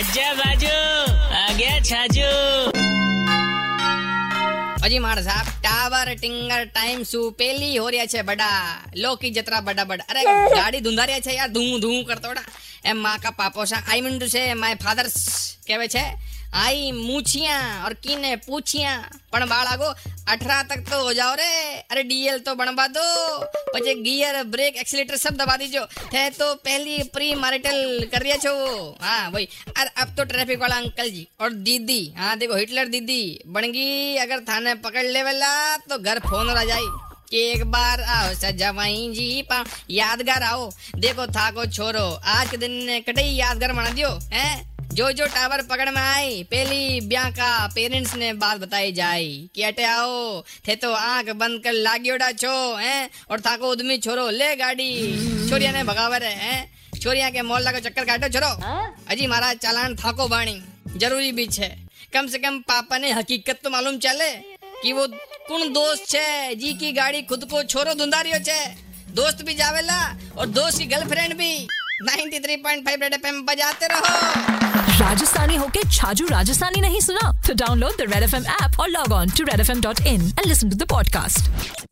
आजा बाजू आ गया छाजू હજી માણ સાહેબ ટાવર ટિંગર ટાઈમ શું પેલી હો રહ્યા છે બડા લોકી જતરા બડા બડા અરે ગાડી ધુંધાર્યા છે યાર ધૂ ધૂ કરતોડા એમ માં કા પાપો છે આઈ મીન ટુ છે માય ફાધર્સ કહેવે છે आई मूछिया और कीने पूछिया पण बाळागो अठारह तक तो हो जाओ रे। अरे डीएल तो बनवा दो। पचे गियर ब्रेक एक्सीटर सब दबा दीजो। है तो पहली प्री मार्टल कर रिया छो हाँ वही। अरे अब तो ट्रैफ़िक वाला अंकल जी और दीदी। हाँ देखो हिटलर दीदी बनगी। अगर थाने पकड़ ले वाला तो घर फ़ोन आ जाए एक बार आओ सजवाई जी पा। यादगार आओ। देखो था को छोरो। आज के दिन ने यादगार बना दियो। हैं? जो जो टावर पकड़ में आई पहली ब्याह का पेरेंट्स ने बात बताई जाई कि अटे आओ थे तो आँख बंद कर लाग्योड़ा छो हैं? और थाको उदमी छोरो ले गाड़ी। छोरिया ने भगावर है? छोरिया के मोहल्ला को चक्कर काटो छोरो। अजी मारा चालान थाको बाणी ज़रूरी भी छे। कम से कम पापा ने हकीकत तो मालूम चले कि वो कौन दोस्त छे जी की गाड़ी खुद को छोरो धुंधारियो छे। दोस्त भी जावेला और दोस्त की गर्लफ्रेंड भी। 93.5 रेड एफएम बजाते रहो। राजस्थानी होके छाजू राजस्थानी नहीं सुना? तो download the Red F M app और log on to Red F M dot in and